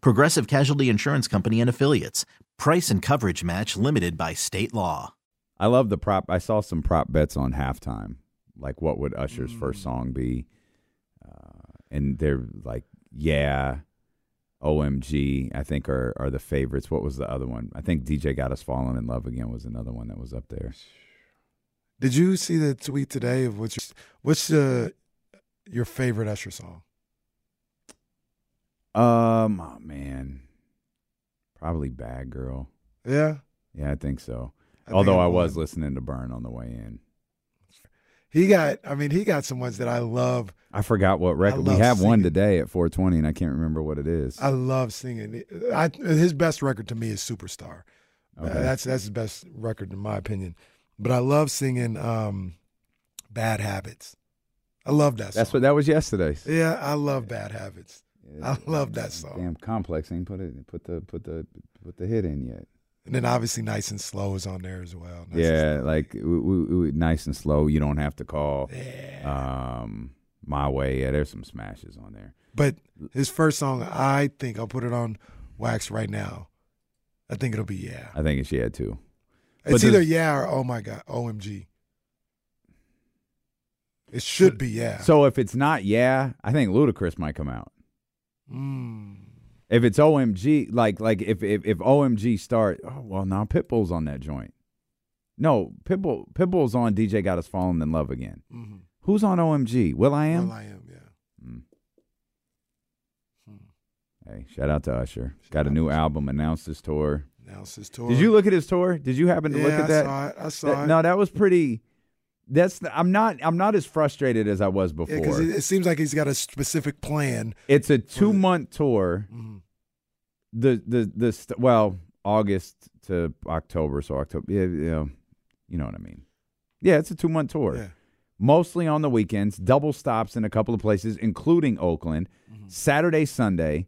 Progressive Casualty Insurance Company and Affiliates. Price and coverage match limited by state law. I love the prop. I saw some prop bets on halftime. Like, what would Usher's first song be? Uh, and they're like, yeah, OMG, I think are, are the favorites. What was the other one? I think DJ Got Us Falling in Love Again was another one that was up there. Did you see the tweet today of what's your, what's uh, your favorite Usher song? Um, oh, man, probably Bad Girl. Yeah, Yeah, I think so. I Although I'm I was listening to Burn on the way in. he got. I mean, he got some ones that I love. I forgot what record. We have one today at 420, and I can't remember what it is. I love singing. I, his best record to me is Superstar. Uh, Okay. that's that's his best record in my opinion. But I love singing um, Bad Habits. I love that. That's what that was yesterday's. Yeah, I love Bad Habits. I love that song. Damn complex. Ain't put it. Put the put the put the hit in yet. And then obviously Nice and Slow is on there as well. Nice yeah, like we, we, nice and slow. You don't have to call. Yeah. Um, my way. Yeah, there's some smashes on there. But his first song, I think I'll put it on wax right now. I think it'll be Yeah. I think it's yeah too. It's either Yeah or Oh My God, OMG. It should be Yeah. So if it's not yeah, I think Ludacris might come out. Mm. If it's OMG, like like if if, if OMG start, oh well, now Pitbull's on that joint. No, Pitbull Pitbull's on DJ Got Us Falling in Love Again. Mhm. Who's on OMG? will.i.am. Well, I am, yeah. Mm. Hey, shout out to Usher. Got a new album, announced his tour. Announce his tour. Did you look at his tour? Did you happen to yeah, look at that? I saw it. I saw That- it. No, that was pretty. That's I'm not I'm not as frustrated as I was before. because it, it seems like he's got a specific plan. it's a two month tour. Mhm. The the the st- well August to October, so October. Yeah, yeah, you know what I mean. Yeah, it's a two month tour. Yeah. Mostly on the weekends, double stops in a couple of places, including Oakland, Mm-hmm. Saturday, Sunday,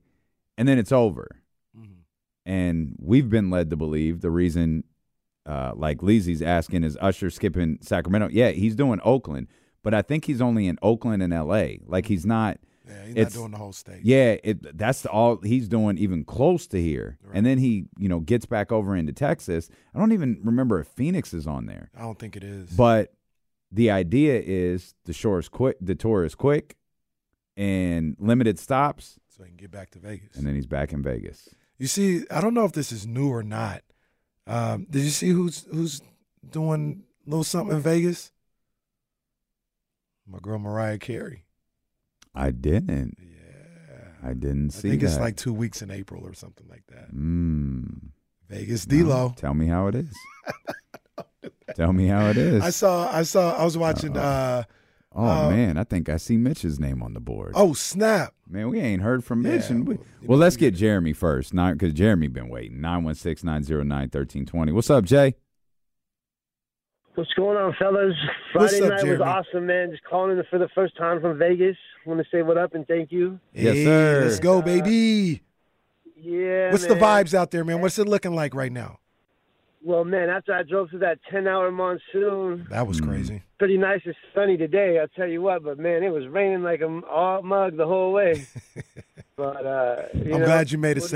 and then it's over. Mhm. And we've been led to believe the reason, uh, like Leezy's asking, is Usher skipping Sacramento? Yeah, he's doing Oakland, but I think he's only in Oakland and L.A. Like he's not. Yeah, he's It's- not doing the whole state. Yeah, it that's all he's doing, even close to here. And then he, you know, gets back over into Texas. I don't even remember if Phoenix is on there, I don't think it is. but the idea is the shore is quick, the tour is quick, and limited stops, so he can get back to Vegas. and then he's back in Vegas. You see, I don't know if this is new or not. Um, did you see who's who's doing a little something in Vegas? My girl Mariah Carey. I didn't. Yeah. I didn't see. I think that. it's like two weeks in April or something like that. Mm. Vegas No, D-Lo. Tell me how it is. Tell me how it is. I saw I saw I was watching uh oh uh, man, I think I see Mitch's name on the board. oh snap. Man, we ain't heard from Mitch. Yeah, and we, well, well, let's get Jeremy first, not because Jeremy been waiting. 916-909-1320. What's up, Jay? What's going on, fellas? Friday up, night Jeremy? was awesome, man. Just calling in for the first time from Vegas. Want to say what up and thank you. Yes, Hey, sir. Let's go, baby. Yeah. What's the vibes out there, man? What's it looking like right now? Well, man, after I drove through that 10-hour monsoon, That was Mm. crazy. pretty nice and sunny today. I'll tell you what, but man, it was raining like a mug the whole way. but uh, you I'm know, glad you made it what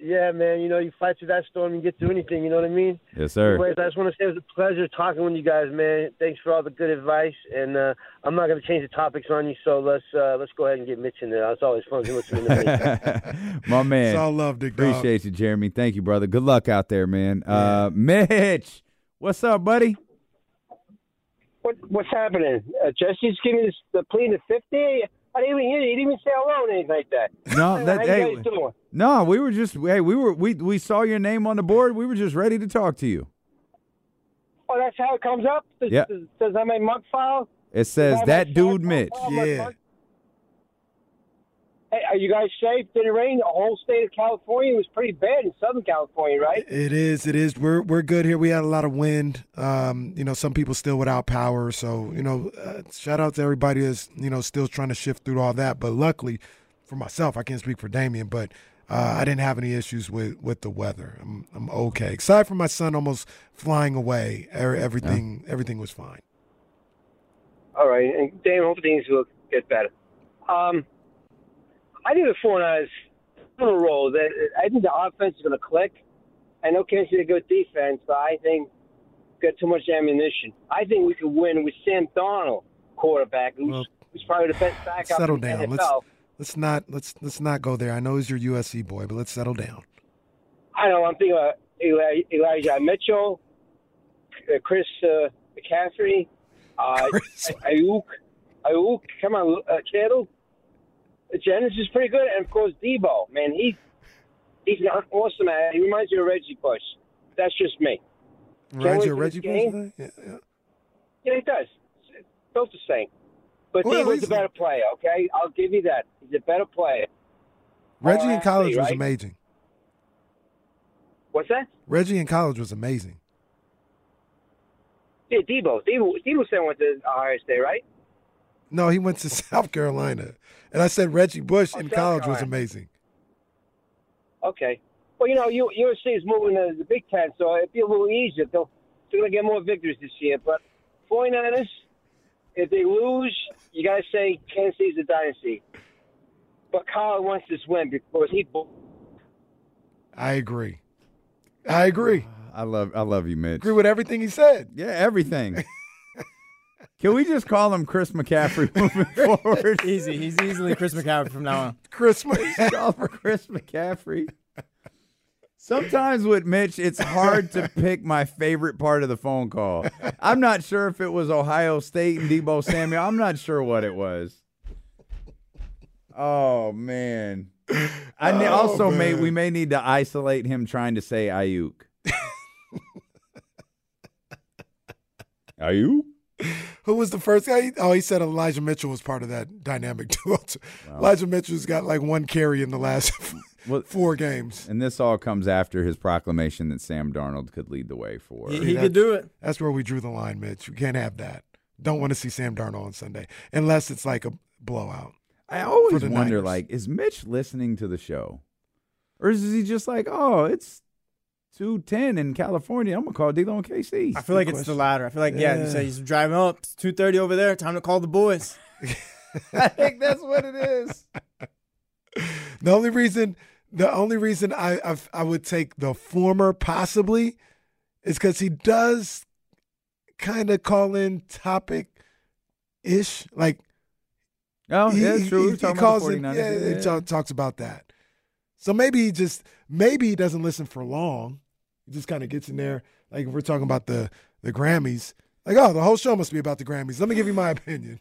Yeah, man. You know, you fight through that storm, you get through anything. You know what I mean? Yes, sir. Anyways, I just want to say it was a pleasure talking with you guys, man. Thanks for all the good advice, and uh, I'm not going to change the topics on you. So let's uh, let's go ahead and get Mitch in there. It's always fun to listen to me. My man. It's all love, Dick Dog. Appreciate you, Jeremy. Thank you, brother. Good luck out there, man. Uh, Mitch, what's up, buddy? what, what's happening? Uh, Jesse's giving us the plea to 50. I didn't even hear you. He didn't even say hello or anything like that. No, that hey, guys no, we were just hey, we were we we saw your name on the board. We were just ready to talk to you. Oh, that's how it comes up. Does, Yeah. Does, does that my mug file? It says Does that dude Mitch. my Yeah. mug- Hey, are you guys safe? Did it rain? The whole state of California was pretty bad in Southern California, right? It is. It is. We're we're good here. We had a lot of wind. Um, you know, some people still without power. So you know, uh, shout out to everybody that's you know still trying to shift through all that. But luckily, for myself, I can't speak for Damien, but uh, I didn't have any issues with with the weather. I'm I'm okay. Aside from my son almost flying away, e- everything everything was fine. All right, and Dave, hope things will get better. Um, I think the 49ers on a roll. That I think the offense is going to click. I know Kansas City a good defense, but I think got too much ammunition. I think we could win with Sam Donald, quarterback, who's, Well, who's probably the best backup settle in the down. NFL. Let's let's not let's let's not go there. I know he's your USC boy, but let's settle down. I know. I'm thinking about Eli, Elijah Mitchell, uh, Chris uh, McCaffrey, uh, Chris. Ayuk, Ayuk. Come on, uh, Kittle. Jennings is pretty good, and of course Deebo. Man, he's he's an awesome. Man. He reminds you of Reggie Bush. That's just me. Reggie, wait or for Reggie. Bush? Yeah, yeah. Yeah, he does. Both the same. But Well, Deebo's a better player. Okay, I'll give you that. He's a better player. Reggie Oh, in college was amazing. What's that? Reggie in college was amazing. Yeah, Deebo. Deebo. Deebo said went to Ohio State, right? No, he went to South Carolina. And I said Reggie Bush Oh, in South college was amazing. Okay. Well, you know, U- USC is moving to the Big Ten, so it'd be a little easier. They'll, they're going to get more victories this year. But 49ers, if they lose, you got to say Kansas City's a dynasty. But Kyle wants this win because he. I agree. I agree. I love I love you, Mitch. Agree with everything he said. Yeah, everything. Can we just call him Chris McCaffrey moving forward? Easy. He's easily Chris McCaffrey from now on. Christmas. call for Chris McCaffrey. Sometimes with Mitch, it's hard to pick my favorite part of the phone call. I'm not sure if it was Ohio State and Deebo Samuel. I'm not sure what it was. Oh man. I Oh, also may we may need to isolate him trying to say Ayuk. Ayuk? Who was the first guy? Oh, he said Elijah Mitchell was part of that dynamic duo. Elijah Mitchell's got like one carry in the last Well- four games. And this all comes after his proclamation that Sam Darnold could lead the way for. He, he could do it. That's where we drew the line, Mitch. We can't have that. Don't want to see Sam Darnold on Sunday unless it's like a blowout. I always wonder, Niners. like, is Mitch listening to the show, or is he just like, oh, it's two ten in California? I'm gonna call D'Lo and KC. I feel like it's the latter. I feel like yeah, you Yeah. say he's driving up. It's two thirty over there. Time to call the boys. I think that's what it is. The only reason, the only reason I I, I would take the former possibly is because he does kind of call in topic ish, like Oh, he, yeah, it's true. he- he calls about the 49ers. yeah, Yeah, he talks about that. So maybe he just maybe he doesn't listen for long. He just kind of gets in there, like if we're talking about the the Grammys. Like, oh, the whole show must be about the Grammys. Let me give you my opinion.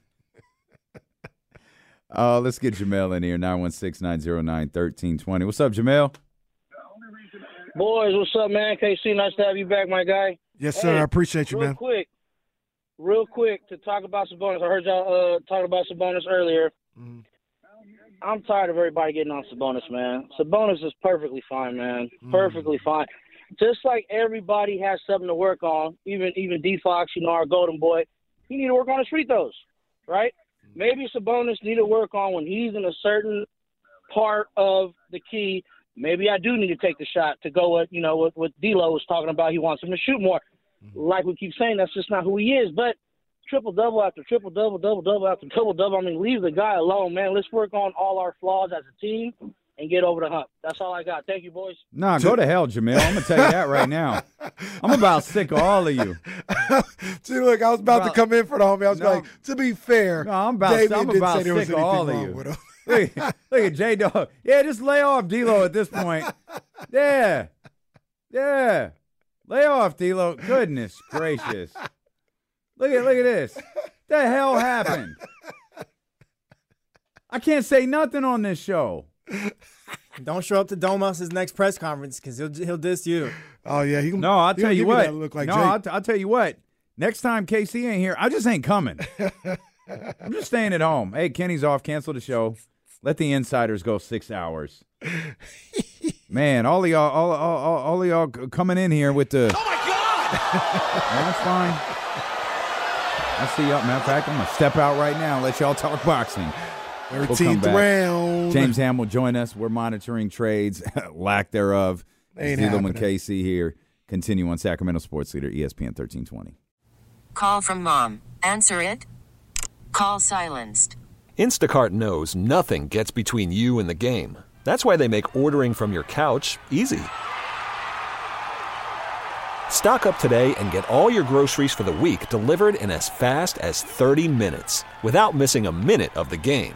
Oh, let's get Jamel in here. 916-909-1320. What's up, Jamel? Boys, what's up, man? KC, nice to have you back, my guy. Yes, sir. Hey, I appreciate you, real man. quick, real quick to talk about Sabonis. I heard y'all uh, talking about Sabonis earlier. Mhm. I'm tired of everybody getting on Sabonis, man. Sabonis is perfectly fine, man. Mm. Perfectly fine. Just like everybody has something to work on, even even D Fox, you know, our golden boy, he need to work on his free throws, right? Mm-hmm. Maybe Sabonis need to work on when he's in a certain part of the key. Maybe I do need to take the shot to go with, you know, what, what D'Lo was talking about. He wants him to shoot more. Mm-hmm. Like we keep saying, that's just not who he is. But triple double after triple double, double double after double double. I mean, leave the guy alone, man. Let's work on all our flaws as a team. And get over the hump. That's all I got. Thank you, boys. Nah, go to hell, Jamil. I'm gonna tell you that right now. I'm about sick of all of you. See, look, I was about Well, to come in for the homie. I was no. like, to be fair, No, I'm about, Damian I'm didn't about say sick of all of you. look, look at J Dog. Yeah, just lay off D'Lo at this point. Yeah, yeah, lay off D'Lo. Goodness gracious! Look at look at this. The hell happened? I can't say nothing on this show. Don't show up to Domas' next press conference because he'll he'll diss you. Oh yeah, he can, No, I'll he tell you what. Look like no, I'll, t- I'll tell you what. Next time KC ain't here, I just ain't coming. I'm just staying at home. Hey, Kenny's off. Cancel the show. Let the insiders go six hours. Man, all of y'all, all, all, all, all of y'all coming in here with the. Oh my god! that's fine. I see y'all. Matter of fact, I'm gonna step out right now. and Let y'all talk boxing. We'll 13th round. James Ham will join us. We're monitoring trades, lack thereof. Ain't Ziegelman happening. KC here. Continue on Sacramento Sports Leader, ESPN 1320. Call from mom. Answer it. Call silenced. Instacart knows nothing gets between you and the game. That's why they make ordering from your couch easy. Stock up today and get all your groceries for the week delivered in as fast as 30 minutes without missing a minute of the game.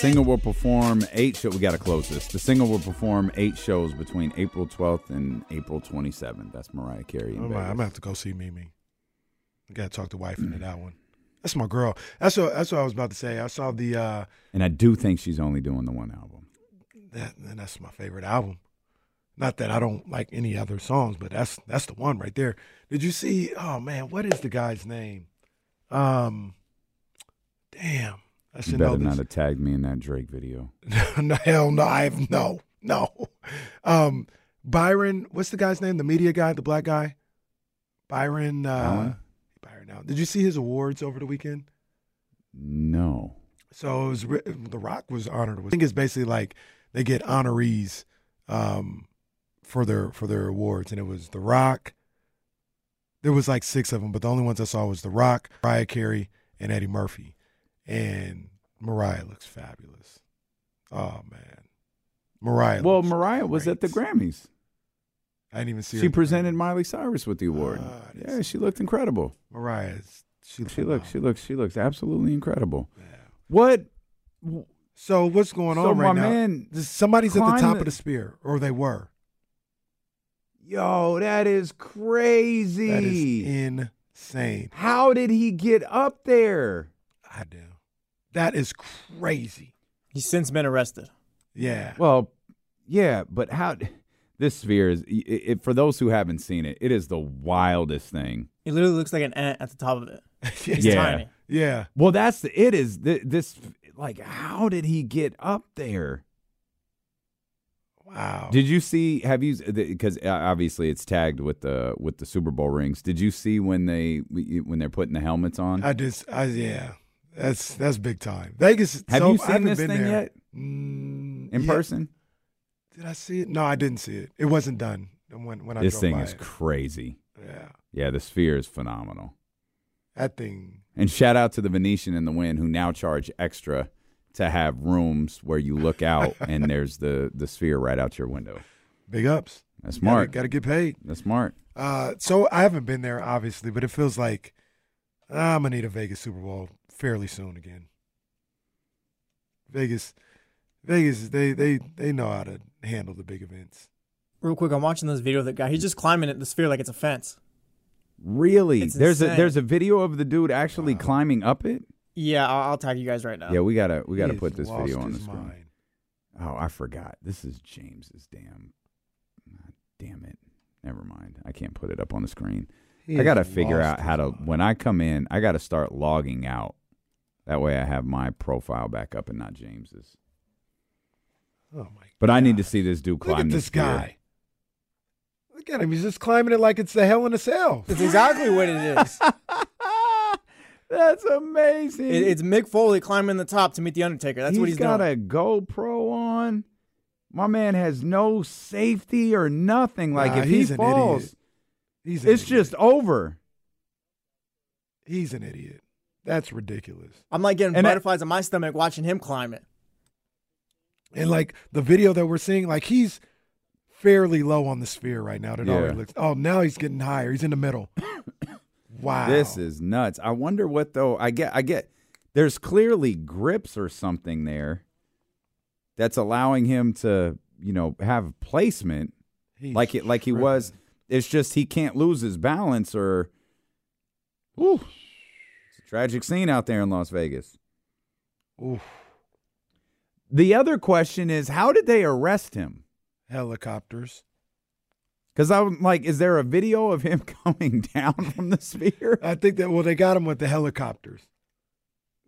Single will perform eight shows. We got to close this. The single will perform eight shows between April 12th and April 27th. That's Mariah Carey. In I'm. I'm gonna have to go see Mimi. I gotta talk to wife into that one. That's my girl. That's what that's what I was about to say. I saw the uh and I do think she's only doing the one album. that and that's my favorite album. Not that I don't like any other songs, but that's that's the one right there. Did you see? Oh man, what is the guy's name? Um, damn, I You should know better not have tagged me in that Drake video. no, hell no, I have no, no. Um, Byron, what's the guy's name? The media guy, the black guy, Byron. Uh? Byron. Allen. Did you see his awards over the weekend? No. So it was The Rock was honored. I think it's basically like they get honorees um, for their for their awards, and it was The Rock. There was like six of them, but the only ones I saw was The Rock, Mariah Carey, and Eddie Murphy. And Mariah looks fabulous. Oh man, Mariah. Well, Mariah was at the. Grammys. I didn't even see. her She the presented Grammys. Miley Cyrus with the award. Ah, yeah, she looked incredible. Mariah. is- She, She looks. She looks. She looks absolutely incredible. Yeah. What? So what's going So on my right now? man Somebody's at the top the- of the sphere, or they were. Yo, that is crazy. That is insane. How did he get up there? I do. That is crazy. He's since been arrested. Yeah. Well, yeah, but how? This sphere is. It, it, for those who haven't seen it, it is the wildest thing. It literally looks like an ant at the top of it. He's Yeah. tiny. Yeah. Well, that's the, it. Is th- this like how did he get up there? Wow. Did you see? Have you? Because uh, obviously it's tagged with the with the Super Bowl rings. Did you see when they when they're putting the helmets on? I just, I, yeah. That's that's big time. Vegas. Have so, you I seen haven't this been thing there. yet Mm, in yeah. person? Did I see it? No, I didn't see it. It wasn't done when when I This thing is it. crazy. Yeah. Yeah, the sphere is phenomenal. That thing. And shout out to the Venetian and the Wynn who now charge extra to have rooms where you look out and there's the the sphere right out your window. Big ups. That's smart. Got to get paid. That's smart. Uh, so I haven't been there, obviously, but it feels like I'm gonna need a Vegas Super Bowl fairly soon again. Vegas, Vegas, they they they know how to handle the big events. Real quick, I'm watching this video of the guy. He's just climbing at the sphere like it's a fence. Really? It's there's a there's a video of the dude actually climbing up it. Yeah, I'll, I'll tag you guys right now. Yeah, we gotta we gotta He's put this video on the screen. mind. Oh, I forgot. This is James's damn. ah, Damn it. Never mind. I can't put it up on the screen. He I got to figure out how to mind. when I come in, I got to start logging out. That way I have my profile back up and not James's. Oh my! But I need to see this dude climb Look at the this sphere. guy. Look at him. He's just climbing it like it's the hell in a cell. It's exactly what it is. That's amazing. It, it's Mick Foley climbing the top to meet the Undertaker. That's he's what he's got doing. a GoPro on. My man has no safety or nothing. Like Nah, if he he's an falls, idiot. He's an it's idiot. just over. he's an idiot. That's ridiculous. I'm like getting And that- butterflies in my stomach watching him climb it. And like the video that we're seeing, like he's fairly low on the sphere right now. That Yeah. already looks. Oh, now he's getting higher. He's in the middle. wow. This is nuts. I wonder what though. I get. I get. There's clearly grips or something there that's allowing him to, you know, have placement He's like it, like he was. It's just he can't lose his balance or. Whew. Tragic scene out there in Las Vegas. Oof. The other question is, how did they arrest him? Helicopters. Because I'm like, is there a video of him coming down from the sphere? I think that well, they got him with the helicopters.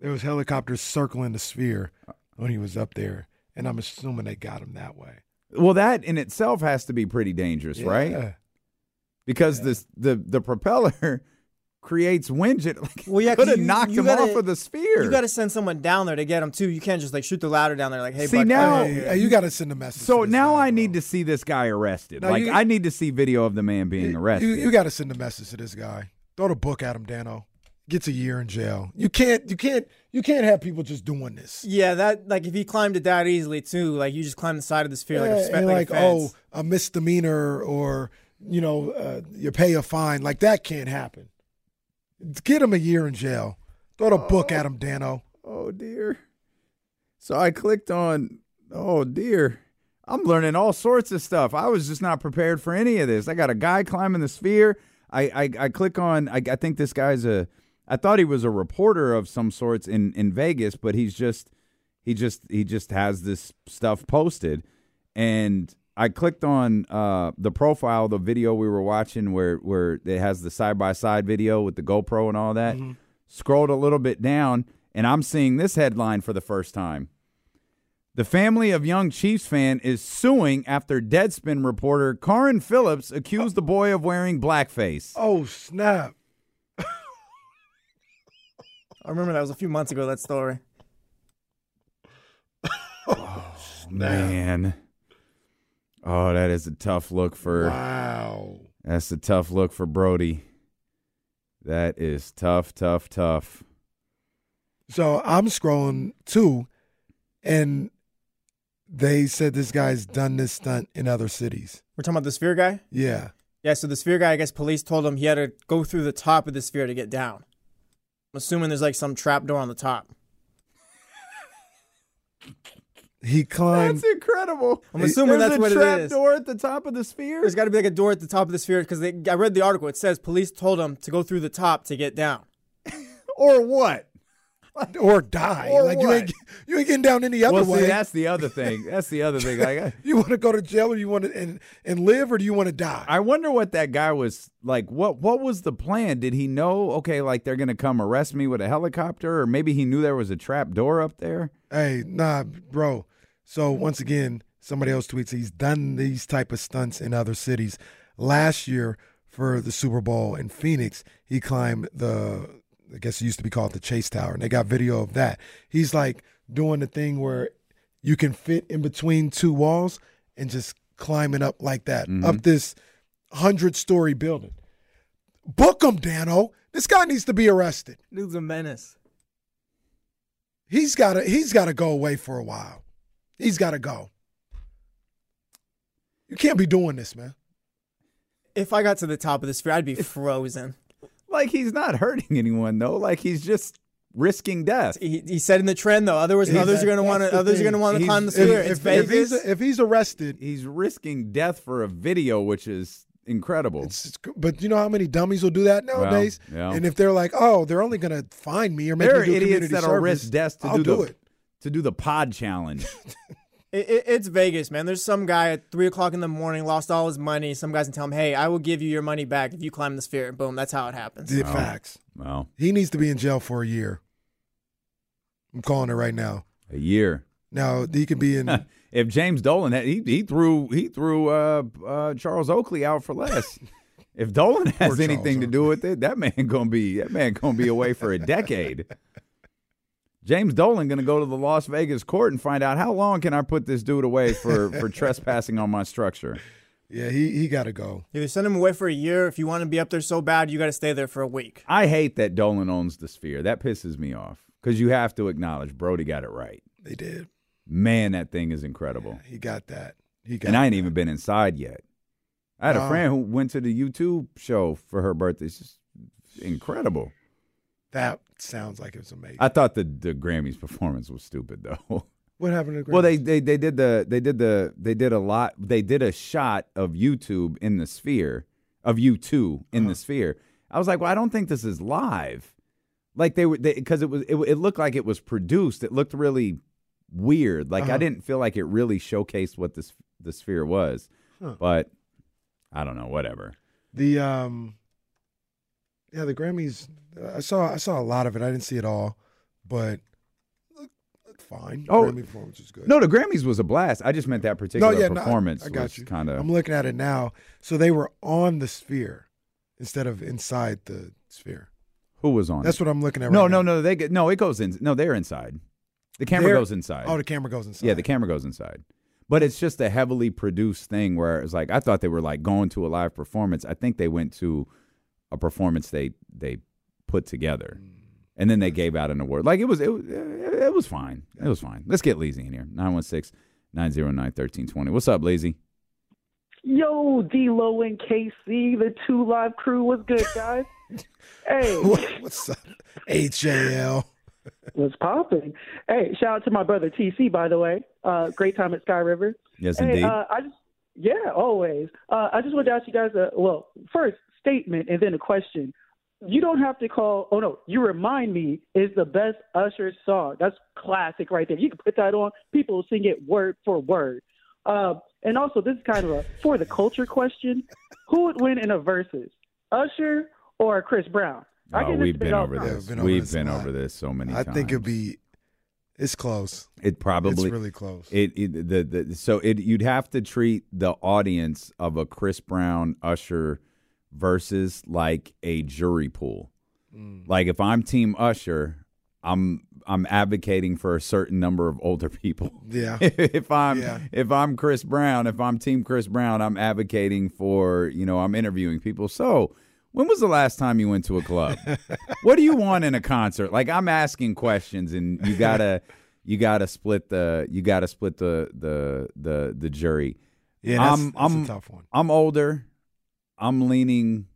There was helicopters circling the sphere when he was up there, and I'm assuming they got him that way. Well, that in itself has to be pretty dangerous, right? Yeah. because this the the propeller creates wind. gen- Like, Well, yeah, could 'cause have knocked you him gotta- off of the sphere. You got to send someone down there to get him too. You can't just like shoot the ladder down there like, hey, See, bud, now- Hey, you got to send a message. so now guy, I bro. need to see this guy arrested. No, like you- I need to see video of the man being You- arrested. You, you got to send a message to this guy. Throw the book at him, Dano. Gets a year in jail. You can't. You can't. You can't have people just doing this. Yeah, that like if he climbed it that easily too, like you just climb the side of the sphere like a, spe- and like, like, a oh, a misdemeanor or you know, uh, you pay a fine. Like that can't happen. Get him a year in jail. Throw the oh. book at him, Dano. oh dear. So I clicked on. Oh dear. I'm learning all sorts of stuff. I was just not prepared for any of this. I got a guy climbing the sphere. I I, I click on. I, I think this guy's a. I thought he was a reporter of some sorts in in Vegas, but he's just he just he just has this stuff posted, and I clicked on uh, the profile, the video we were watching, where where it has the side by side video with the GoPro and all that. Scrolled a little bit down, and I'm seeing this headline for the first time. The family of young Chiefs fan is suing after Deadspin reporter Carron Phillips accused the boy of wearing blackface. Oh snap! I remember that was a few months ago. That story. Oh, snap. man. Oh, that is a tough look for Wow. that's a tough look for Brody. That is tough, tough, tough. So I'm scrolling too, and they said this guy's done this stunt in other cities. We're talking about the sphere guy. Yeah. Yeah, so the sphere guy, I guess police told him he had to go through the top of the sphere to get down. I'm assuming there's like some trap door on the top. He climbed. That's incredible. I'm assuming There's that's a what it trap is. door at the top of the sphere. There's got to be like a door at the top of the sphere because I read the article. It says police told him to go through the top to get down. or what? or die. Or like you ain't you ain't getting down any other Well, way. see, that's the other thing. That's the other thing. Like, I, you want to go to jail or you want to and, and live or do you want to die? I wonder what that guy was like. What what was the plan? Did he know? Okay, like they're gonna come arrest me with a helicopter, or maybe he knew there was a trap door up there. Hey, nah, bro. So once again, somebody else tweets he's done these type of stunts in other cities. Last year for the Super Bowl in Phoenix, he climbed the I guess it used to be called the Chase Tower, and they got video of that. He's like doing the thing where you can fit in between two walls and just climbing up like that, mm-hmm. up this hundred story building. Book him, Dano. This guy needs to be arrested. Dude's a menace. He's got to he's got to go away for a while. He's got to go. You can't be doing this, man. If I got to the top of the sphere, I'd be frozen. Like he's not hurting anyone though. Like he's just risking death. He, he said in the trend though. Others, He's- others are going to want to. the Others are going to want to He's- climb the sphere. If, it's if Vegas. he's if he's arrested, He's risking death for a video, which is incredible. it's, it's- but you know how many dummies will do that nowadays? yeah. And if they're like, oh, they're only going to find me or make there me are do idiots community that'll service, risk death to I'll do, do the it. To do the pod challenge. It, it, it's Vegas, man. There's some guy at three o'clock in the morning lost all his money. Some guys can tell him, "Hey, I will give you your money back if you climb the sphere." Boom, that's how it happens. The facts. well, He needs to be in jail for a year. I'm calling it right now. a year. Now he could be in. if James Dolan had, he he threw he threw uh, uh, Charles Oakley out for less. if Dolan has Poor anything Charles to do with it, that man gonna be that man gonna be away for a decade. James Dolan gonna go to the Las Vegas court and find out how long can I put this dude away for for trespassing on my structure. yeah, he he got to go. Either send him away for a year. If you want to be up there so bad, you got to stay there for a week. I hate that Dolan owns the sphere. That pisses me off because you have to acknowledge Brody got it right. They did. Man, that thing is incredible. He got that. He got. and I ain't that. even been inside yet. I had a friend who went to the U2 show for her birthday. It's just incredible. That sounds like it was amazing. I thought the the Grammys performance was stupid though. what happened to? the well, they, they they did the they did the they did a lot. They did a shot of U2 in the sphere of U2 in Uh-huh. the sphere. I was like, well, I don't think this is live. Like they were because it was it, it looked like it was produced. It looked really weird. Like I Uh-huh. didn't feel like it really showcased what this the sphere was. Huh. But I don't know. Whatever. the um. Yeah, the Grammys. uh, I saw I saw a lot of it. I didn't see it all, but look, look fine. Oh, Grammy performance was good. No, the Grammys was a blast. I just meant that particular yeah, no, I- performance I, got was you. kind of. I'm looking at it now. So they were on the sphere instead of inside the sphere. Who was on? That's it? what I'm looking at. No, right no, now. no. They get no. It goes in. No, they're inside. The camera They're- goes inside. Oh, the camera goes inside. yeah, the camera goes inside. But it's just a heavily produced thing where it's like I thought they were like going to a live performance. I think they went to a performance they they put together, and then they gave out an award. Like it was it was it was fine. It was fine. Let's get Leezy in here. 916-909-1320. What's up, Leezy? Yo, D-Lo and KC, the two live crew. was good, guys? hey, What, what's up? HAL. what's popping? Hey, shout out to my brother TC, by the way. Uh, great time at Sky River. Yes, hey, indeed. Uh, I just, yeah, always. Uh, I just wanted to ask you guys a well, first statement and then a question. You don't have to call. Oh no, you remind me is the best Usher song. That's classic right there. You can put that on. People will sing it word for word. Uh, and also, this is kind of a for the culture question. Who would win in a versus, Usher or Chris Brown? Oh, get this we've been over time. This. we've been over we've this been lot. over this so many times. I times. think it'd be. It's close. It probably It's really close. It, it the, the so it you'd have to treat the audience of a Chris Brown Usher versus like a jury pool. Mm. Like if I'm Team Usher, I'm I'm advocating for a certain number of older people. Yeah. if I'm Yeah. if I'm Chris Brown, if I'm Team Chris Brown, I'm advocating for you know I'm interviewing people. So when was the last time you went to a club? what do you want in a concert? Like I'm asking questions, and you gotta you gotta split the you gotta split the the the the jury. Yeah, that's, I'm that's I'm a tough one. I'm older. I'm leaning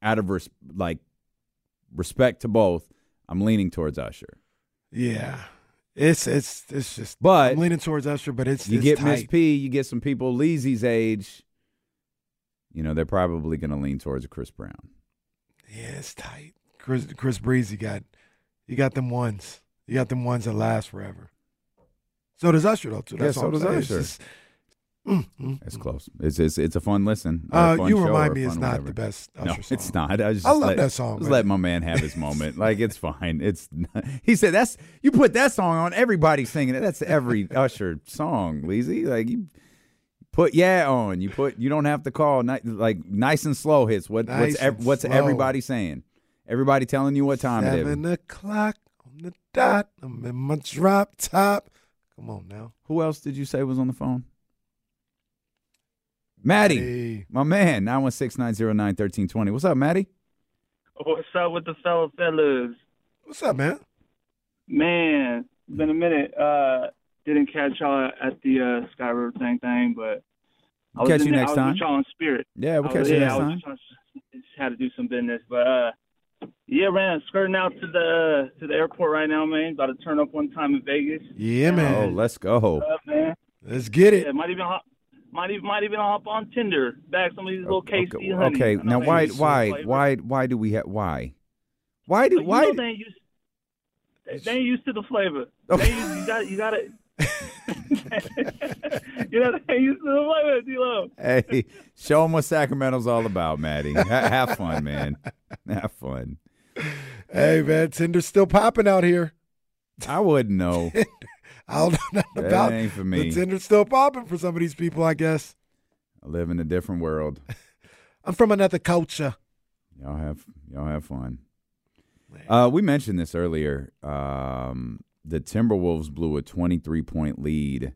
out of res- like respect to both. I'm leaning towards Usher. Yeah. It's it's it's just. But I'm leaning towards Usher, but it's you it's get Miss. P, you get some people Leezy's age. You know, they're probably going to lean towards Chris Brown. Yeah, it's tight. Chris Chris Breezy got you got them ones. You got them ones that last forever. So does Usher though too. Yeah, That's so all I'm does Usher. Just- mm, mm, It's close. It's it's, it's a fun listen. Uh, fun you remind me it's not whatever. the best No, song. it's not. I, just I love let, that song, Just man. let my man have his moment. like it's fine. It's not, he said that's you put that song on. Everybody's singing it. That's every Usher song, Leezy. Like you put yeah on. You put you don't have to call ni- like nice and slow hits. What Nice what's ev- what's slow. everybody saying? Everybody telling you what time it is. Seven o'clock on the dot. I'm in my drop top. Come on now, Who else did you say was on the phone? Maddie, Hey. my man, 916-909-1320. What's up, Maddie? What's up with the fellow fellas? What's up, man? Man, it's been a minute. Uh, didn't catch y'all at the uh, Sky River thing thing, but I'll Catch you there- next I was time. with y'all in spirit. Yeah, we'll I catch was- you yeah, next I was time. trying to- just had to do some business, but uh, yeah, man, skirting out to the to the airport right now, man. About to turn up one time in Vegas. Yeah, man. Oh, let's go. What's up, man? Let's get it. Yeah, might even hop, might even might even hop on Tinder, bag some of these little KC Okay, honeys. okay. I now why why flavor. why why do we have why? Why do But you why know they ain't used they, they ain't used to the flavor. Okay. They used, you got you got to you know they ain't used to the flavor, D-Lo. Hey, show them what Sacramento's all about, Maddie. Have fun, man. Have fun. Hey, man, Tinder's still popping out here. I wouldn't know. I don't know nothing That about ain't for The me. Tinder's still popping for some of these people, I guess. I live in a different world. I'm from another culture. Y'all have y'all have fun. Uh, we mentioned this earlier. Um, the Timberwolves blew a 23 point lead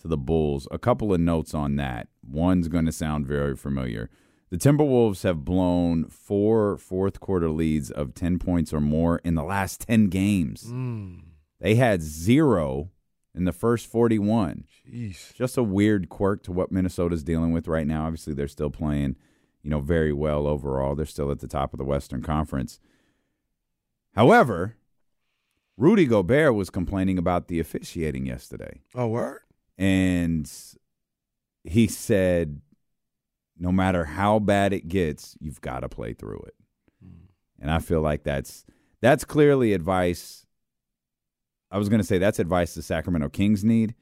to the Bulls. A couple of notes on that. One's going to sound very familiar. The Timberwolves have blown four fourth quarter leads of 10 points or more in the last 10 games. They had zero in the first 41. Jeez. Just a weird quirk to what Minnesota's dealing with right now. Obviously, they're still playing, you know, very well overall. They're still at the top of the Western Conference. However, Rudy Gobert was complaining about the officiating yesterday. Oh, word? And he said, no matter how bad it gets, you've got to play through it. Hmm. And I feel like that's that's clearly advice. I was going to say that's advice the Sacramento Kings need.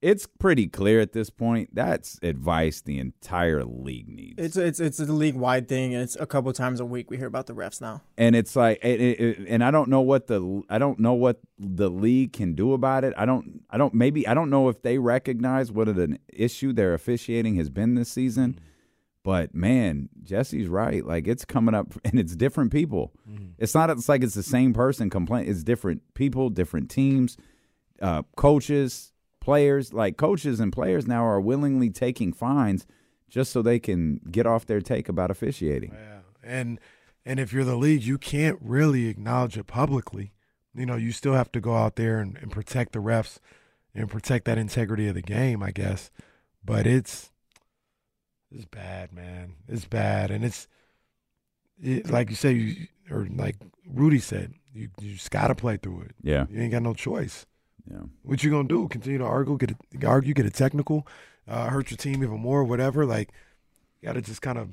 It's pretty clear at this point. That's advice the entire league needs. It's it's it's a league wide thing, and it's a couple times a week we hear about the refs now. and it's like it, it, it- and I don't know what the I don't know what the league can do about it. I don't I don't maybe I don't know if they recognize what an issue their officiating has been this season. But man, Jesse's right. Like it's coming up and it's different people. It's not it's like it's the same person complain. It's different people, different teams, uh, coaches, players. Like coaches and players now are willingly taking fines just so they can get off their take about officiating. Yeah. And and if you're the league, you can't really acknowledge it publicly. You know, you still have to go out there and, and protect the refs and protect that integrity of the game, I guess. But it's it's bad, man. It's bad, and it's it, like you say, you, or like Rudy said, you you just got to play through it. Yeah. you ain't got no choice. Yeah. What you gonna do? Continue to argue, get a, argue, get a technical, uh, hurt your team even more, whatever. Like, you got to just kind of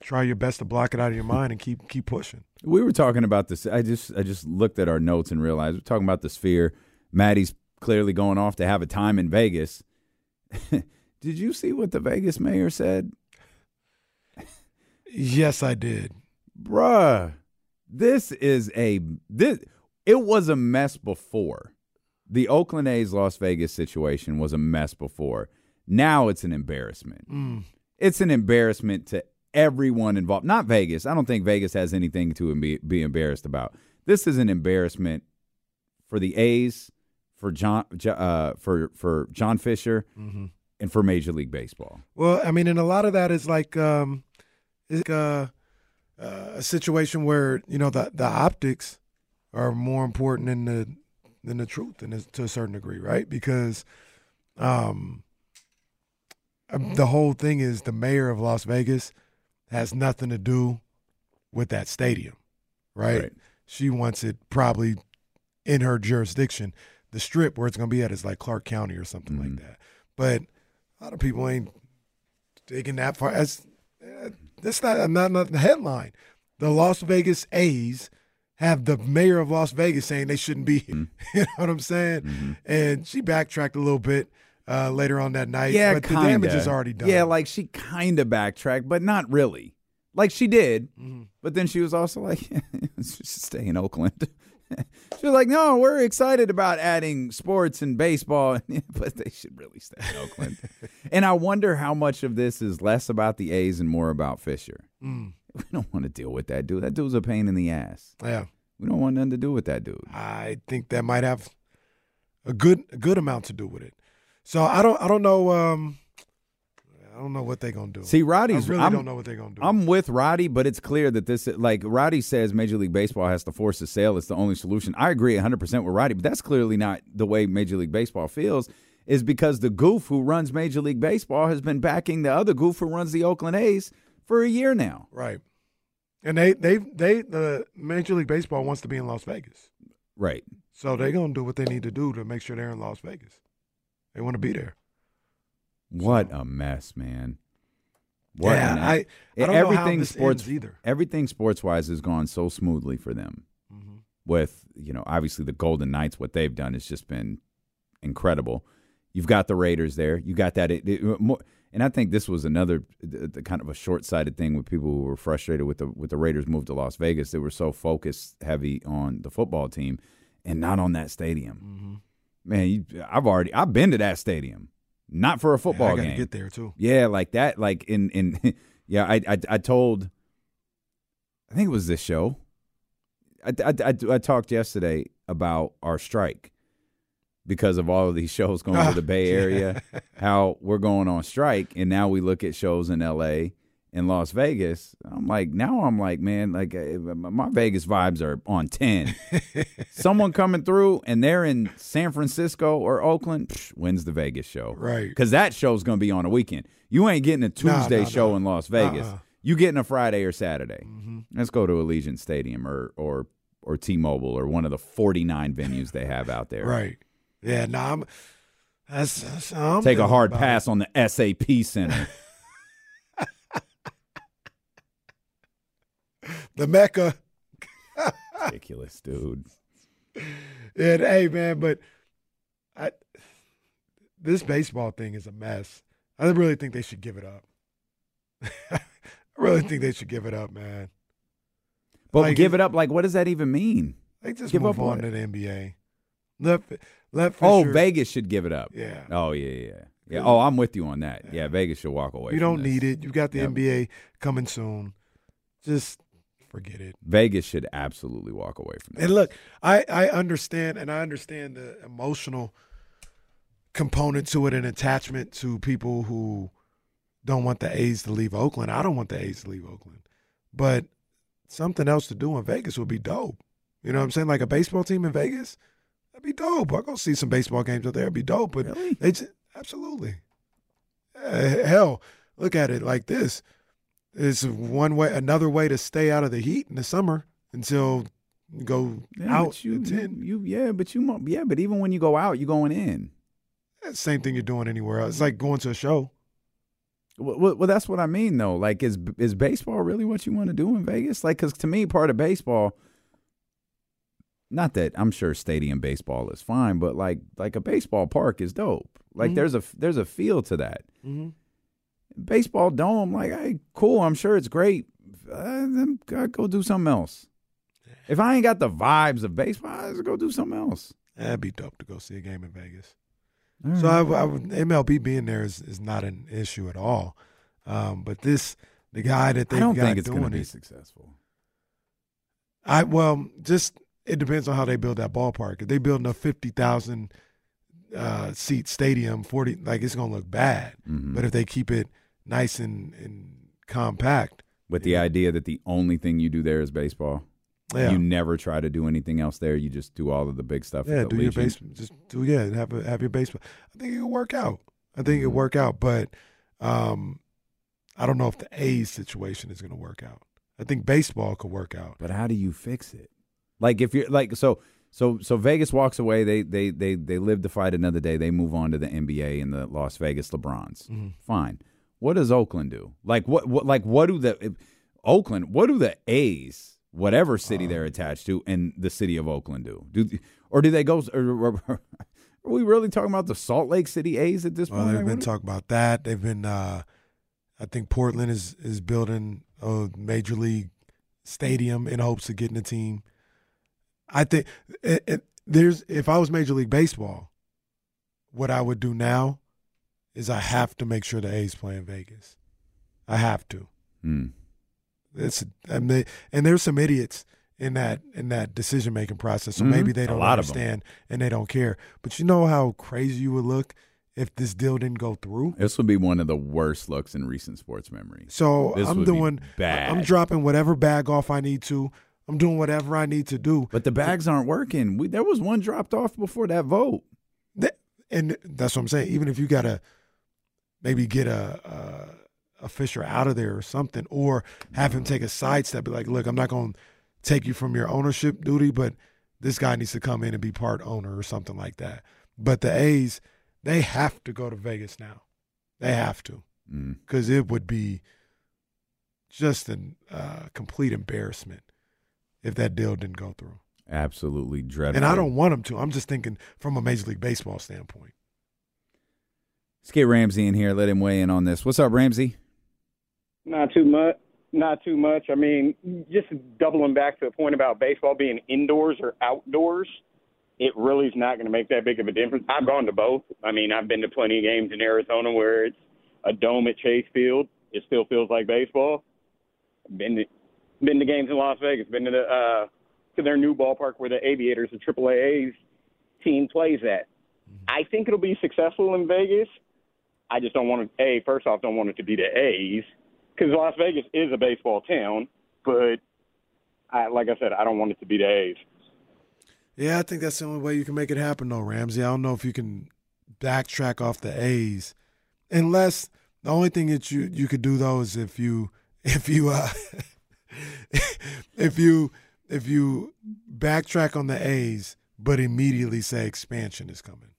try your best to block it out of your mind and keep keep pushing. We were talking about this. I just I just looked at our notes and realized we're talking about the sphere. Maddie's clearly going off to have a time in Vegas. Did you see what the Vegas mayor said? Yes, I did. Bruh, this is a this it was a mess before. The Oakland A's Las Vegas situation was a mess before. Now it's an embarrassment. Mm. It's an embarrassment to everyone involved. Not Vegas. I don't think Vegas has anything to be, be embarrassed about. This is an embarrassment for the A's, for John, uh, for for John Fisher, Mhm. And for Major League Baseball. Well, I mean, and a lot of that is like um, it's uh, uh, a situation where you know the the optics are more important than the than the truth, and to a certain degree, right? Because um, um, the whole thing is the mayor of Las Vegas has nothing to do with that stadium, right? Right. She wants it probably in her jurisdiction. The strip where it's going to be at is like Clark County or something like that. But a lot of people ain't taking that far. As uh, that's not not, not the headline. The Las Vegas A's have the mayor of Las Vegas saying they shouldn't be here. you know what I'm saying? And she backtracked a little bit uh, later on that night. yeah, but the kinda. damage is already done. Yeah, like she kind of backtracked, but not really. Like she did, Mm-hmm. but then she was also like, "Just stay in Oakland." she was like, "No, we're excited about adding sports and baseball, but they should really stay in Oakland." and I wonder how much of this is less about the A's and more about Fisher. Mm. We don't want to deal with that dude. That dude's a pain in the ass. Yeah. We don't want nothing to do with that dude. I think that might have a good a good amount to do with it. So I don't I don't know. Um, I don't know what they're gonna do. See, Roddy's. I really I'm, don't know what they're gonna do. I'm with Roddy, but it's clear that this, like Roddy says, Major League Baseball has to force a sale. It's the only solution. I agree 100 percent with Roddy, but that's clearly not the way Major League Baseball feels. Is because the goof who runs Major League Baseball has been backing the other goof who runs the Oakland A's for a year now. right. And they they they the Major League Baseball wants to be in Las Vegas, Right. so they're gonna do what they need to do to make sure they're in Las Vegas. They want to be there. What a mess, man. What Yeah, I- I don't know how everything this sports ends either. Everything sports wise has gone so smoothly for them. Mm-hmm. With you know, obviously the Golden Knights, what they've done has just been incredible. You've got the Raiders there. You got that. It, it- more, and I think this was another the, the kind of a short sighted thing with people who were frustrated with the with the Raiders move to Las Vegas. They were so focused heavy on the football team and not on that stadium. Mm-hmm. Man, you, I've already I've been to that stadium, not for a football I gotta game. get there too. Yeah, like that. Like in in yeah, I I, I told. I think it was this show. I, I, I, I talked yesterday about our strike because of all of these shows going to the Bay Area. How we're going on strike, and now we look at shows in L.A. and Las Vegas. I'm like, now I'm like, man, like uh, my Vegas vibes are on ten. Someone coming through, and they're in San Francisco or Oakland. Psh, when's the Vegas show? Right. Because that show's going to be on a weekend. You ain't getting a Tuesday nah, show nah. in Las Vegas. Uh-uh. You getting a Friday or Saturday. Mm-hmm. Let's go to Allegiant Stadium or or or T-Mobile or one of the 49 venues they have out there. Right. Yeah. Nah. I'm, that's, that's I'm Take a hard pass on the SAP Center. The Mecca. Ridiculous, dude. And hey, man, but I this baseball thing is a mess. I really think they should give it up. I really think they should give it up, man. But Like, give it up. Like, what does that even mean? They just Give move up on what? to the NBA. Let let Oh, Vegas should give it up. Yeah. Oh, yeah, yeah, yeah. Yeah. Oh, I'm with you on that. Yeah, Vegas should walk away. You don't this. need it. You've got the Yep. NBA coming soon. Just forget it. Vegas should absolutely walk away from that. And look, I, I understand, and I understand the emotional component to it and attachment to people who don't want the A's to leave Oakland. I don't want the A's to leave Oakland. But something else to do in Vegas would be dope. You know what I'm saying? Like a baseball team in Vegas, that'd be dope. I'll go see some baseball games out there. It'd be dope. But Really? they just, absolutely. Uh, hell, look at it like this. It's one way, another way to stay out of the heat in the summer until you go Yeah, out. you, at 10. you, you, yeah, but you, yeah, but even when you go out, you're going in. That's same thing you're doing anywhere else. It's like going to a show. Well, well, well, that's what I mean, though. Like, is is baseball really what you want to do in Vegas? Like, because to me, part of baseball, not that I'm sure stadium baseball is fine, but like, like a baseball park is dope. Like, Mhm. there's a there's a feel to that. Mm-hmm. Baseball dome, like, hey, cool. I'm sure it's great. Uh, then go go do something else. If I ain't got the vibes of baseball, I just go do something else. That'd be dope to go see a game in Vegas. So. I, I, MLB being there is, is not an issue at all. Um, but this, the guy that they don't think it's going to be it, successful. I well, just it depends on how they build that ballpark. If they build a fifty thousand uh, seat stadium, forty like it's gonna look bad. Mhm. But if they keep it nice and, and compact, With the idea that the only thing you do there is baseball. Yeah. You never try to do anything else there. You just do all of the big stuff. yeah, do your Legion. baseball. Just do yeah, have a, have your baseball. I think it will work out. I think Mm-hmm. it'll work out, but um, I don't know if the A's situation is going to work out. I think baseball could work out. But how do you fix it? Like if you're like so so so Vegas walks away. They they they they live to fight another day. They move on to the NBA and the Las Vegas LeBrons. Mm-hmm. Fine. What does Oakland do? Like what what like what do the if, Oakland? What do the A's, whatever city Uh. they're attached to, and the city of Oakland do? Do or do they go? Or, or- are we really talking about the Salt Lake City A's at this Well, point? they've been talking about that. They've been. Uh, I think Portland is is building a major league stadium in hopes of getting a team. I think it, it, there's if I was Major League Baseball, what I would do now is I have to make sure the A's play in Vegas. I have to. Hmm. It's and they and there's some idiots in that in that decision making process. So Mhm. maybe they don't understand and they don't care. But you know how crazy you would look if this deal didn't go through. This would be one of the worst looks in recent sports memory. So This I'm doing bad. I'm dropping whatever bag off I need to. I'm doing whatever I need to do. But the bags aren't working. We, there was one dropped off before that vote. That, and that's what I'm saying. Even if you gotta maybe get a, a a Fisher out of there or something, or have him take a sidestep, be like, look, I'm not going to take you from your ownership duty, but this guy needs to come in and be part owner or something like that. But the A's, they have to go to Vegas now. They have to Mm. because it would be just a uh, complete embarrassment if that deal didn't go through. Absolutely dreadful. And I don't want them to. I'm just thinking from a Major League Baseball standpoint. Let's get Ramsey in here. Let him weigh in on this. What's up, Ramsey? Not too much. Not too much. I mean, just doubling back to the point about baseball being indoors or outdoors, it really is not going to make that big of a difference. I've gone to both. I mean, I've been to plenty of games in Arizona where it's a dome at Chase Field. It still feels like baseball. Been to, been to games in Las Vegas. Been to the uh, to their new ballpark where the Aviators, the AAA's team, plays at. I think it'll be successful in Vegas. I just don't want it. A first off, don't want it to be the A's because Las Vegas is a baseball town. But I, like I said, I don't want it to be the A's. Yeah, I think that's the only way you can make it happen, though, Ramsey. I don't know if you can backtrack off the A's, unless the only thing that you you could do though is if you if you uh if you if you backtrack on the A's, but immediately say expansion is coming.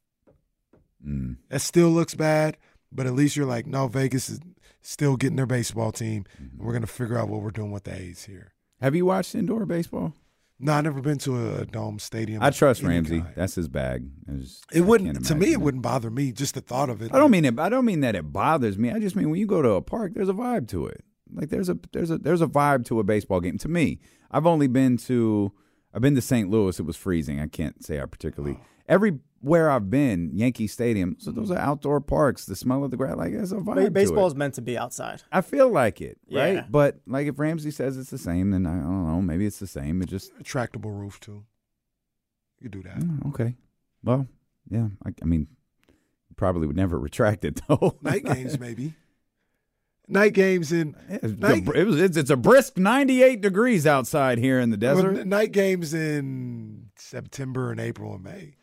Mm. That still looks bad, but at least you're like, no, Vegas is still getting their baseball team. and we're gonna figure out what we're doing with the A's here. Have you watched indoor baseball? No, I've never been to a, dome stadium. I trust Ramsey. kind. That's his bag. Just- It wouldn't to me. It wouldn't bother me. Just the thought of it. I don't mean it. I don't mean that it bothers me. I just mean when you go to a park, there's a vibe to it. Like there's a there's a there's a vibe to a baseball game. To me, I've only been to I've been to St. Louis. It was freezing. I can't say I particularly everywhere I've been. Yankee Stadium. So those are outdoor parks. The smell of the grass. Like there's a vibe. Ba- to Baseball it. is meant to be outside. I feel like it, right? Yeah. But like if Ramsey says it's the same, then I don't know. Maybe it's the same. It just Retractable roof too. You do that. Mm, okay. Well, yeah. I, I mean, probably would never retract it though. Night games maybe. Night games in It's, night, it was, it's, it's a brisk 98 degrees outside here in the desert. night games in September and April and May.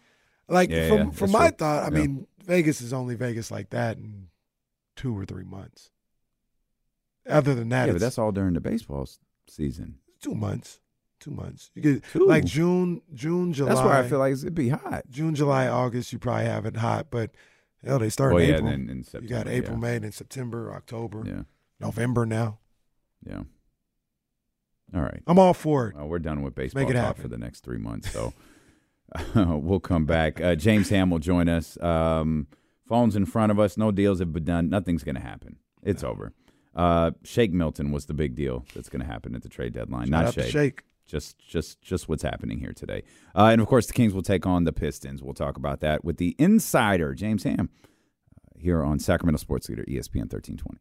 Like Yeah, from yeah, from my true. thought, I Yeah. mean Vegas is only Vegas like that in two or three months. Other than that, yeah, but that's all during the baseball season. two months. Two months. You get Two? like June, June, July. That's where I feel like it'd be hot. June, July, August. You probably have it hot, but hell, they start Oh, in yeah, April. then in you got April, yeah. May, then September, October, Yeah. November. Now Yeah. All right. I'm all for it. Well, we're done with baseball Make it talk happen. for the next three months, so we'll come back. Uh, James Ham will join us. Um, phones in front of us. No deals have been done. Nothing's going to happen. It's over. Uh, Shake Milton was the big deal that's going to happen at the trade deadline. Shout Not Shake. Shake. Just, just, just what's happening here today. Uh, and of course, the Kings will take on the Pistons. We'll talk about that with the insider James Ham uh, here on Sacramento Sports Leader ESPN thirteen twenty.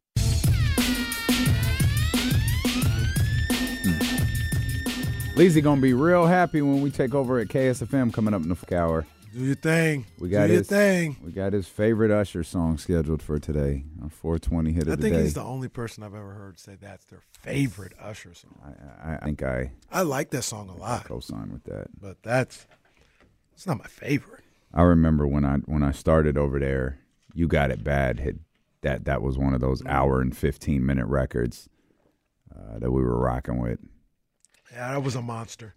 Leezy gonna be real happy when we take over at KSFM coming up in the hour. Do your thing. We got Do your his thing. We got his favorite Usher song scheduled for today. Our 420 hit I of the think he's the only person I've ever heard say that's their favorite Usher song. I, I think I I like that song a lot, co-sign with that. but that's it's not my favorite. I remember when I when I started over there, you got it bad. Had that that was one of those hour and 15 minute records uh, that we were rocking with. Yeah, that was a monster.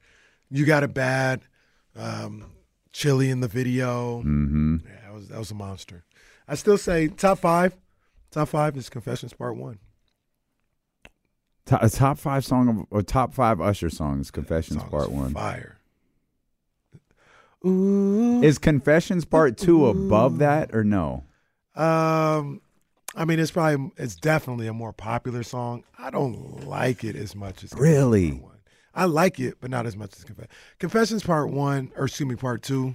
You got it bad. Um, Chilli in the video. Mm-hmm. Yeah, that was that was a monster. I still say top five. Top five is Confessions Part One. Top, top five song of, or top five Usher songs. Confessions Song Part One. Fire. Ooh. Is Confessions Part Two above that or no? Um, I mean, it's probably it's definitely a more popular song. I don't like it as much as Really? I like it, but not as much as Confess- Confessions Part One, or excuse me, Part Two.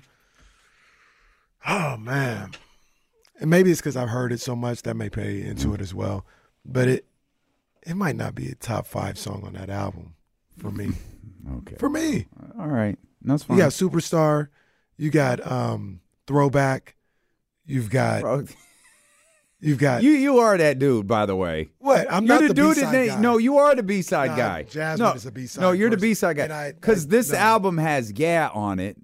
Oh man, and maybe it's because I've heard it so much that may play into it as well. But it it might not be a top five song on that album for me. Okay. For me, All right. That's fine. you got Superstar, you got um, Throwback, You've got you've got you you are that dude, by the way. what? I'm you're not the, dude B-side that guy. no, you are the B side guy. Jasmine no, is a B-side No, you're the B side guy. Because this no. album has Yeah on it.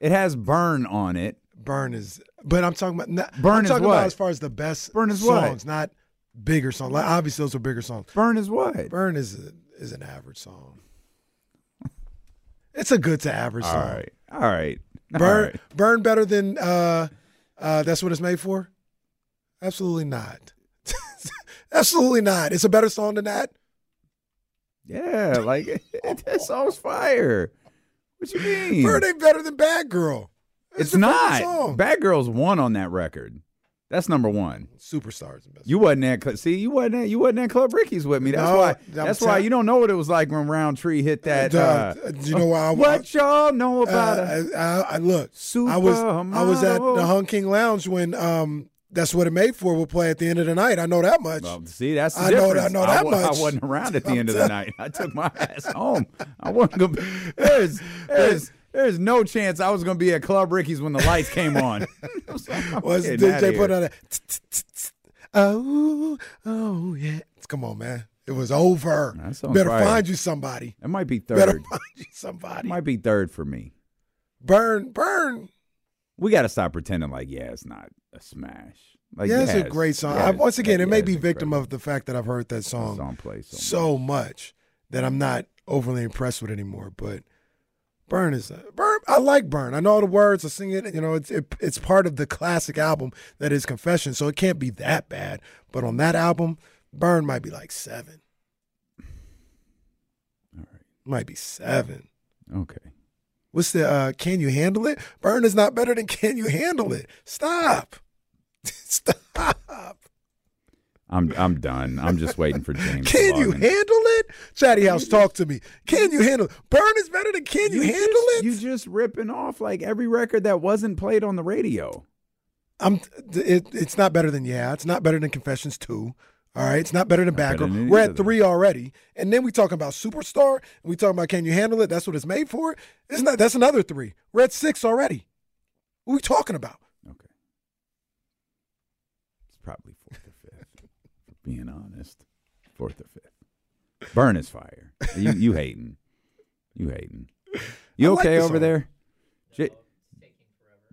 It has Burn on it. Burn is, but I'm talking about. Not, Burn I'm is talking what? about as far as the best Burn is what? songs, not bigger songs. Like obviously those are bigger songs. Burn is what? Burn is a, is an average song. It's a good to average All song. right. All right. All Burn right. burn better than uh uh that's what it's made for? Absolutely not. Absolutely not. It's a better song than that. Yeah, like that song's fire. What you mean? Burn ain't better than Bad Girl. it's perfect not. Bad Girls won on that record. That's number one. Superstars. You wasn't at Cl- see you wasn't at, you wasn't at Club Ricky's with me. That's No, why that's why you don't know what it was like when Roundtree hit that. Uh, do you know why I- what y'all know Uh, about it? I, I, I look. I was I was at the Hung King Lounge when um that's what it made for We'll play at the end of the night. I know that much. Well, see, that's the I know difference. that- I know that wa- much. I wasn't around at the end of the night. I took my ass home. I wasn't gonna. Be, there's there's there's no chance I was gonna be at Club Ricky's when the lights came on. Was DJ put on that? Oh, oh yeah. Come on, man. It was over. Better find you somebody. It might be third. Better find you It somebody. might be third for me. Burn, burn. We got to stop pretending like yeah, it's not a smash. Like yeah, it's a great song. yes, I, once again, it may it's be victim of the fact that I've heard that song, song plays so, so much that I'm not overly impressed with it anymore. But Burn is Burn. I like Burn. I know all the words. I sing it. You know, it's it, it's part of the classic album that is Confession, so it can't be that bad. But on that album, Burn might be like seven. All right. Might be seven. Okay. What's the uh Can You Handle It? Burn is not better than Can You Handle It. Stop. Stop. I'm I'm done. I'm just waiting for James. Can you handle it? Chatty House, talk to me. Can you handle it? Burn is better than Can You, handle just, it? You just ripping off like every record that wasn't played on the radio. I'm it, it's not better than Yeah. It's not better than Confessions 2. All right. It's not better than Backer. We're at three already. And then we talking about Superstar and we talking about Can You Handle It? That's what it's made for. It's not that's another three. We're at six already. What are we talking about? Okay. It's probably fourth or fifth. being honest, fourth or fifth. Burn is fire. You you hating? You hating? You like okay the over song. there? J-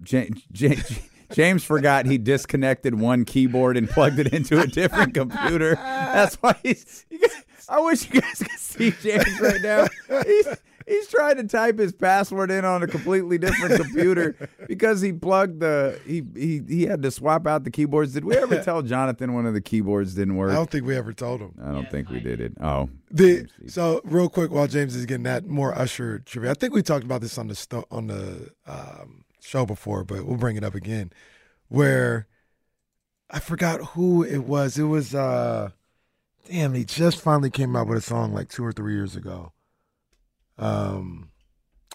J- J- J- James forgot he disconnected one keyboard and plugged it into a different computer. That's why he's. You guys, I wish you guys could see James right now. He's he's trying to type his password in on a completely different computer because he plugged the he he he had to swap out the keyboards. Did we ever tell Jonathan one of the keyboards didn't work? I don't think we ever told him. I don't think we did it. Oh, The so real quick while James is getting that more Usher trivia. I think we talked about this on the sto- on the um, show before, but we'll bring it up again. Where I forgot who it was. It was uh damn. He just finally came out with a song like two or three years ago. Um,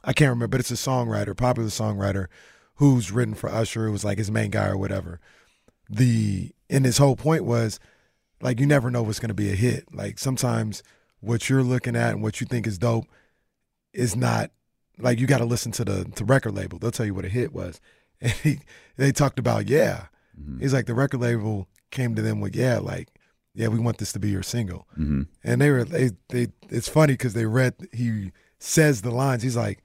I can't remember, but it's a songwriter, popular songwriter, who's written for Usher. It was like his main guy or whatever. The and his whole point was like you never know what's to be a hit. Like sometimes what you're looking at and what you think is dope is not like you got to listen to the to record label. They'll tell you what a hit was. And he, they talked about yeah. He's like the record label came to them with yeah, like yeah, we want this to be your single. Mhm. And they were they they. It's funny because they read he says the lines. He's like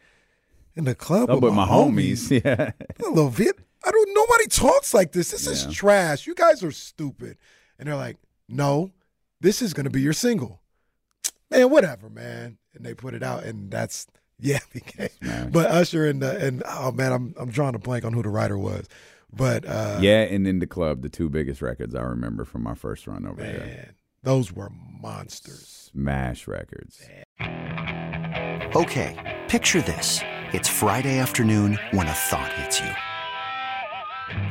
in the club with, with my homies. Yeah. a little bit. I don't. Nobody talks like this. This Yeah. is trash. You guys are stupid. And they're like, no, this is gonna be your single. Man, whatever, man. And they put it out, and that's yeah. Became, Smash. but Usher and the, and oh man, I'm I'm drawing a blank on who the writer was, but uh, yeah, and in the club, the two biggest records I remember from my first run over there. man, those were monsters. Smash records. Okay, picture this. It's Friday afternoon when a thought hits you.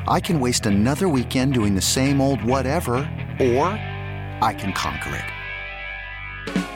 I can waste another weekend doing the same old whatever, or I can conquer it.